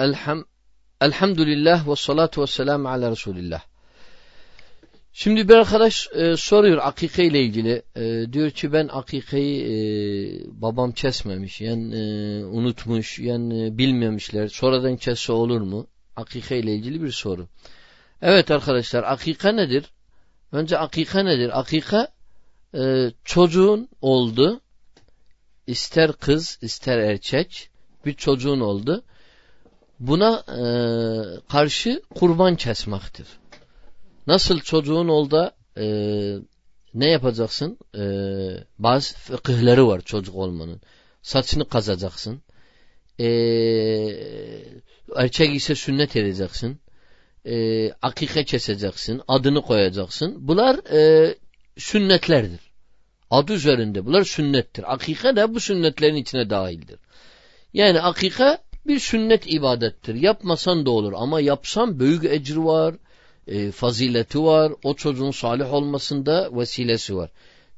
Elham, elhamdülillah ve salatu ve selamu ala Resulillah. Şimdi bir arkadaş e, soruyor akike ile ilgili. E, diyor ki ben akikeyi e, babam kesmemiş. Yani e, unutmuş. Yani e, bilmemişler. Sonradan kesse olur mu? Akike ile ilgili bir soru. Evet arkadaşlar akika nedir? Önce akika nedir? Akika e, çocuğun oldu. İster kız ister erkek bir çocuğun oldu. Buna e, karşı kurban kesmektir. Nasıl çocuğun oldu e, ne yapacaksın? E, bazı fıkıhları var çocuk olmanın. Saçını kazacaksın. E, erkek ise sünnet edeceksin. E, akike keseceksin. Adını koyacaksın. Bunlar e, sünnetlerdir. Adı üzerinde. Bunlar sünnettir. Akike de bu sünnetlerin içine dahildir. Yani akika bir sünnet ibadettir. Yapmasan da olur ama yapsan büyük ecir var, e, fazileti var, o çocuğun salih olmasında vesilesi var.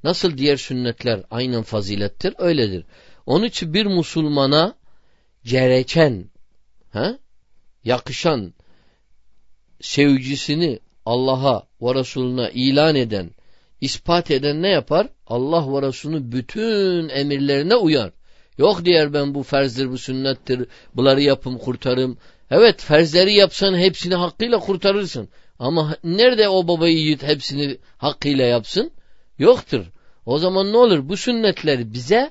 Nasıl diğer sünnetler aynen fazilettir, öyledir. Onun için bir Müslümana gereken, he, yakışan sevgisini Allah'a ve Resulüne ilan eden, ispat eden ne yapar? Allah ve Resulünün bütün emirlerine uyar. Yok diğer ben bu ferzdir, bu sünnettir, bunları yapım kurtarım. Evet ferzleri yapsan hepsini hakkıyla kurtarırsın. Ama nerede o babayı yiğit hepsini hakkıyla yapsın? Yoktur. O zaman ne olur? Bu sünnetler bize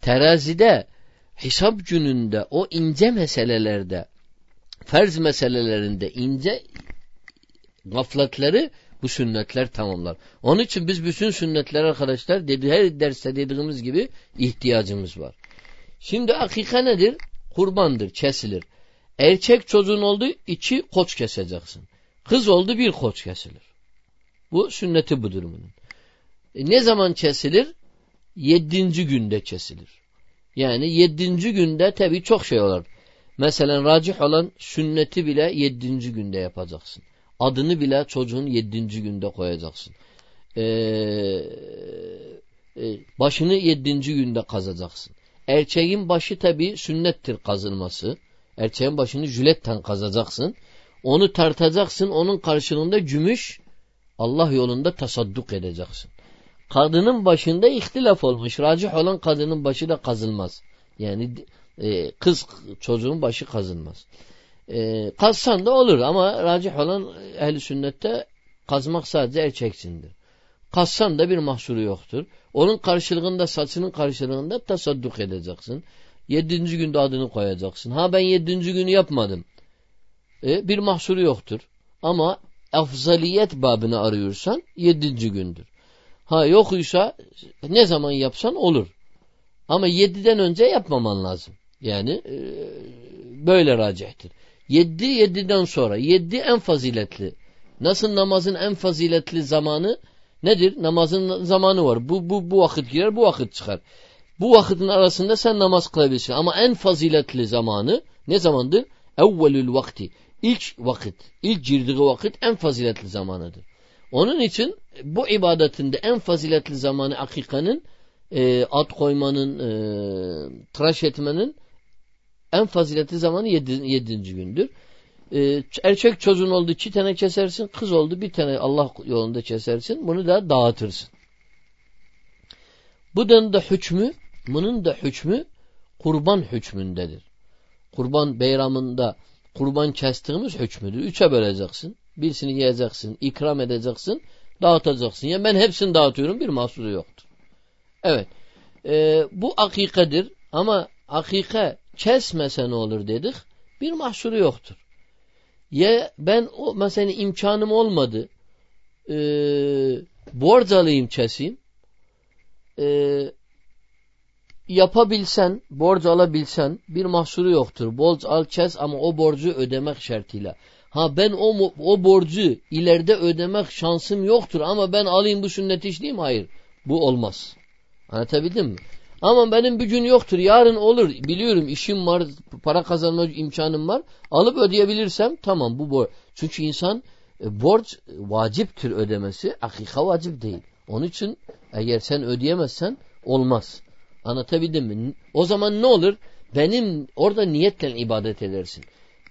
terazide, hesap gününde, o ince meselelerde, ferz meselelerinde ince gafletleri bu sünnetler tamamlar. Onun için biz bütün sünnetler arkadaşlar dedi, her derste dediğimiz gibi ihtiyacımız var. Şimdi akika nedir? Kurbandır, kesilir. Erkek çocuğun oldu iki koç keseceksin. Kız oldu bir koç kesilir. Bu sünneti bu durumunun. E ne zaman kesilir? Yedinci günde kesilir. Yani yedinci günde tabi çok şey olur. Mesela racih olan sünneti bile yedinci günde yapacaksın. Adını bile çocuğun yedinci günde koyacaksın. Ee, e, başını yedinci günde kazacaksın. Erçeğin başı tabi sünnettir kazılması. Erçeğin başını jületten kazacaksın. Onu tartacaksın. Onun karşılığında gümüş Allah yolunda tasadduk edeceksin. Kadının başında ihtilaf olmuş. Racih olan kadının başı da kazılmaz. Yani e, kız çocuğun başı kazılmaz. E, kazsan da olur ama racih olan ehli sünnette kazmak sadece erkeksindir. Kazsan da bir mahsuru yoktur. Onun karşılığında saçının karşılığında tasadduk edeceksin. Yedinci günde adını koyacaksın. Ha ben yedinci günü yapmadım. E, bir mahsuru yoktur. Ama afzaliyet babını arıyorsan yedinci gündür. Ha yokuysa ne zaman yapsan olur. Ama yediden önce yapmaman lazım. Yani e, böyle racihtir. Yedi yediden sonra. Yedi en faziletli. Nasıl namazın en faziletli zamanı nedir? Namazın zamanı var. Bu, bu, bu vakit girer, bu vakit çıkar. Bu vakitin arasında sen namaz kılabilirsin. Ama en faziletli zamanı ne zamandır? Evvelül vakti. İlk vakit, ilk girdiği vakit en faziletli zamanıdır. Onun için bu ibadetinde en faziletli zamanı akikanın e, at koymanın, e, tıraş etmenin en faziletli zamanı yedi, yedinci gündür. Ee, erkek çocuğun oldu iki tane kesersin, kız oldu bir tane Allah yolunda kesersin. Bunu da dağıtırsın. Bunun da hükmü, bunun da hükmü kurban hükmündedir. Kurban beyramında kurban kestiğimiz hükmüdür. Üçe böleceksin. Birisini yiyeceksin, ikram edeceksin, dağıtacaksın. Yani ben hepsini dağıtıyorum, bir mahsuru yoktur. Evet. E, bu akikadır ama akika kesmese ne olur dedik. Bir mahsuru yoktur. Ya ben o mesela imkanım olmadı. E, borç alayım keseyim. E, yapabilsen, borç alabilsen bir mahsuru yoktur. Borç al kes ama o borcu ödemek şartıyla. Ha ben o, o borcu ileride ödemek şansım yoktur ama ben alayım bu sünneti işleyeyim. Hayır. Bu olmaz. Anlatabildim mi? Ama benim gün yoktur. Yarın olur. Biliyorum işim var. Para kazanma imkanım var. Alıp ödeyebilirsem tamam bu borç. Çünkü insan e, borç vaciptir ödemesi. Akika vacip değil. Onun için eğer sen ödeyemezsen olmaz. Anlatabildim mi? O zaman ne olur? Benim orada niyetle ibadet edersin.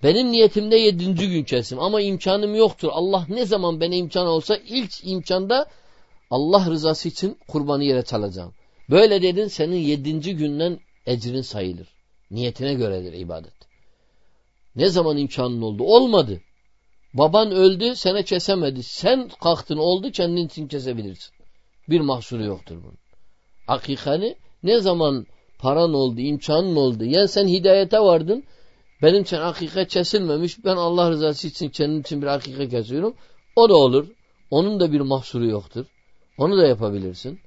Benim niyetimde yedinci gün kesim ama imkanım yoktur. Allah ne zaman bana imkan olsa ilk imkanda Allah rızası için kurbanı yere çalacağım. Böyle dedin senin yedinci günden ecrin sayılır. Niyetine göredir ibadet. Ne zaman imkanın oldu? Olmadı. Baban öldü sana kesemedi. Sen kalktın oldu kendin için kesebilirsin. Bir mahsuru yoktur bunun. Akikani ne zaman paran oldu, imkanın oldu. Yani sen hidayete vardın. Benim için akika kesilmemiş. Ben Allah rızası için kendim için bir akika kesiyorum. O da olur. Onun da bir mahsuru yoktur. Onu da yapabilirsin.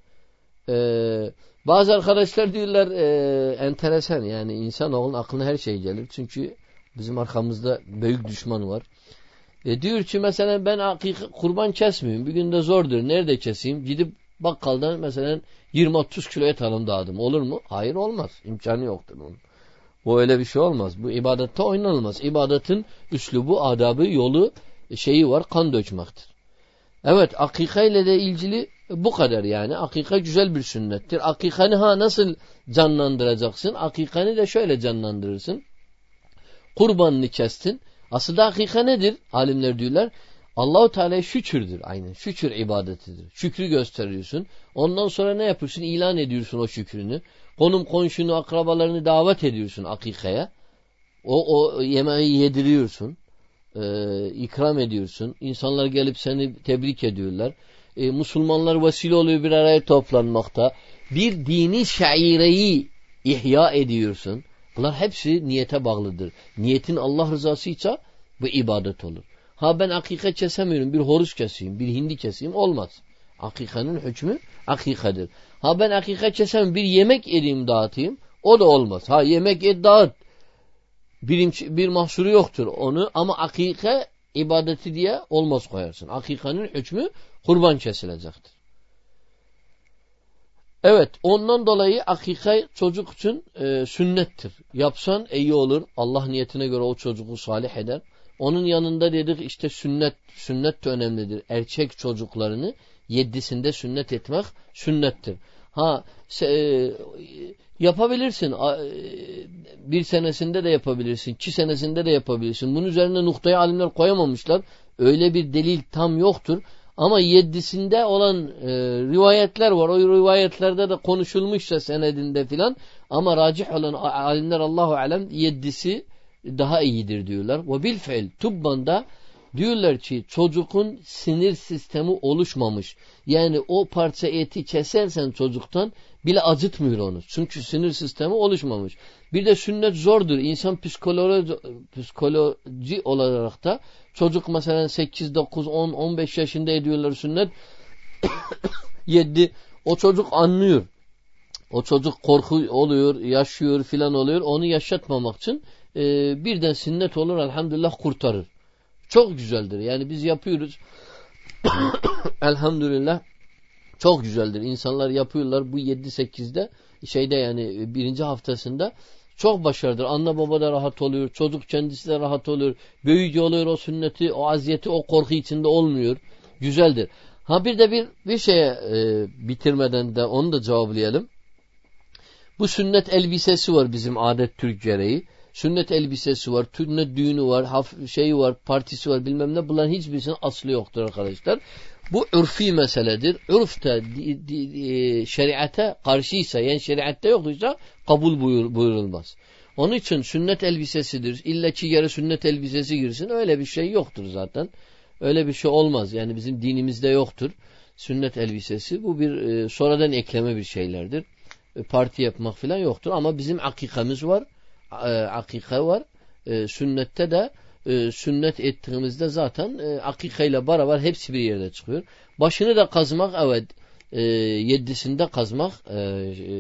Ee, bazı arkadaşlar diyorlar e, enteresan yani insanoğlunun aklına her şey gelir. Çünkü bizim arkamızda büyük düşman var. E diyor ki mesela ben akika, kurban kesmeyeyim. Bir günde zordur. Nerede keseyim? Gidip bakkaldan mesela 20-30 kilo et alım dağıdım. Olur mu? Hayır olmaz. İmkanı yoktur onun. Bu öyle bir şey olmaz. Bu ibadette oynanılmaz. İbadetin üslubu, adabı, yolu, şeyi var. Kan dökmektir. Evet akika ile de ilgili bu kadar yani. Akika güzel bir sünnettir. Akikanı ha nasıl canlandıracaksın? Akikanı da şöyle canlandırırsın. Kurbanını kestin. Aslında akika nedir? Alimler diyorlar. Allahu Teala şükürdür aynen. Şükür ibadetidir. Şükrü gösteriyorsun. Ondan sonra ne yapıyorsun? İlan ediyorsun o şükrünü. Konum komşunu, akrabalarını davet ediyorsun akikaya. O, o yemeği yediriyorsun. E, ikram ediyorsun. İnsanlar gelip seni tebrik ediyorlar. E, Müslümanlar vesile oluyor bir araya toplanmakta. Bir dini şaireyi ihya ediyorsun. Bunlar hepsi niyete bağlıdır. Niyetin Allah rızası ise bu ibadet olur. Ha ben akika kesemiyorum. Bir horuz keseyim, bir hindi keseyim olmaz. Akikanın hükmü akikadır. Ha ben akika kesem bir yemek edeyim dağıtayım o da olmaz. Ha yemek et dağıt. Bir, bir mahsuru yoktur onu ama akika ibadeti diye olmaz koyarsın. Akikanın hükmü kurban kesilecektir. Evet ondan dolayı akika çocuk için e, sünnettir. Yapsan iyi olur. Allah niyetine göre o çocuğu salih eder. Onun yanında dedik işte sünnet, sünnet de önemlidir. Erkek çocuklarını yedisinde sünnet etmek sünnettir. Ha se, e, yapabilirsin. E, bir senesinde de yapabilirsin. iki senesinde de yapabilirsin. Bunun üzerine noktayı alimler koyamamışlar. Öyle bir delil tam yoktur. Ama yedisinde olan e, rivayetler var. O rivayetlerde de konuşulmuşsa senedinde filan. Ama racih olan alimler Allahu alem yedisi daha iyidir diyorlar. Ve bil fiil tubbanda diyorlar ki çocukun sinir sistemi oluşmamış. Yani o parça eti kesersen çocuktan bile acıtmıyor onu. Çünkü sinir sistemi oluşmamış. Bir de sünnet zordur. İnsan psikoloji, psikoloji olarak da çocuk mesela 8, 9, 10, 15 yaşında ediyorlar sünnet. 7 o çocuk anlıyor. O çocuk korku oluyor, yaşıyor filan oluyor. Onu yaşatmamak için e, birden sünnet olur elhamdülillah kurtarır. Çok güzeldir. Yani biz yapıyoruz. elhamdülillah çok güzeldir. İnsanlar yapıyorlar bu 7-8'de şeyde yani birinci haftasında çok başarıdır. Anne baba da rahat oluyor. Çocuk kendisi de rahat oluyor. Büyüyücü oluyor o sünneti, o aziyeti, o korku içinde olmuyor. Güzeldir. Ha bir de bir bir şeye e, bitirmeden de onu da cevaplayalım. Bu sünnet elbisesi var bizim adet Türk gereği. Sünnet elbisesi var, sünnet düğünü var, şeyi var, partisi var bilmem ne. Bunların hiçbirisinin aslı yoktur arkadaşlar. Bu ürfi meseledir. Ürfte e, şeriate karşıysa yani şeriatte yoksa kabul buyur, buyurulmaz. Onun için sünnet elbisesidir. İlla ki yere sünnet elbisesi girsin. Öyle bir şey yoktur zaten. Öyle bir şey olmaz. Yani bizim dinimizde yoktur. Sünnet elbisesi bu bir e, sonradan ekleme bir şeylerdir. E, parti yapmak falan yoktur. Ama bizim akikamız var akika var. E, sünnette de e, sünnet ettiğimizde zaten e, akika ile beraber hepsi bir yerde çıkıyor. Başını da kazmak evet e, yedisinde kazmak e, e,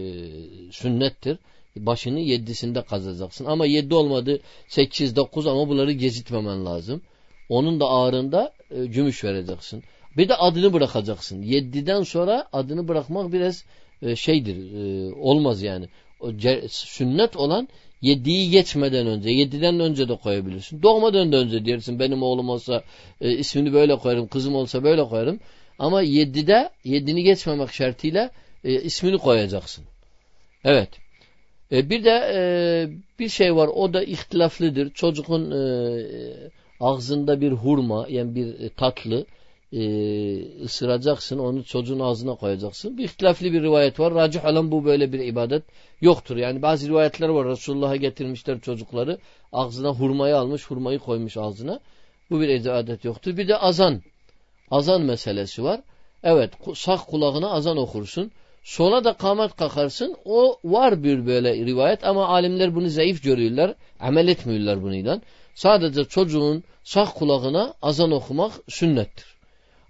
sünnettir. Başını yedisinde kazacaksın. Ama yedi olmadı sekiz dokuz ama bunları gezitmemen lazım. Onun da ağrında e, gümüş vereceksin. Bir de adını bırakacaksın. Yediden sonra adını bırakmak biraz e, şeydir. E, olmaz yani. O, sünnet olan Yediği geçmeden önce, yediden önce de koyabilirsin. Doğmadan da önce dersin benim oğlum olsa e, ismini böyle koyarım, kızım olsa böyle koyarım. Ama yedide, yedini geçmemek şartıyla e, ismini koyacaksın. Evet. E, bir de e, bir şey var o da ihtilaflıdır. Çocuğun e, ağzında bir hurma yani bir tatlı e, ısıracaksın onu çocuğun ağzına koyacaksın. Bir ihtilaflı bir rivayet var. Racih olan bu böyle bir ibadet yoktur. Yani bazı rivayetler var. Resulullah'a getirmişler çocukları. Ağzına hurmayı almış, hurmayı koymuş ağzına. Bu bir ibadet yoktur. Bir de azan. Azan meselesi var. Evet sağ kulağına azan okursun. Sola da kamet kakarsın. O var bir böyle rivayet ama alimler bunu zayıf görüyorlar. Amel etmiyorlar bununla. Sadece çocuğun sağ kulağına azan okumak sünnettir.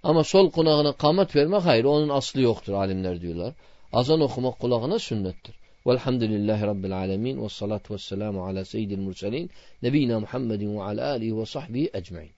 Ama sol kulağına kamet vermek hayır. Onun aslı yoktur alimler diyorlar. Azan okumak kulağına sünnettir. Velhamdülillahi Rabbil alemin ve salatu ve selamu ala seyyidil murselin nebina Muhammedin ve ala alihi ve sahbihi ecmain.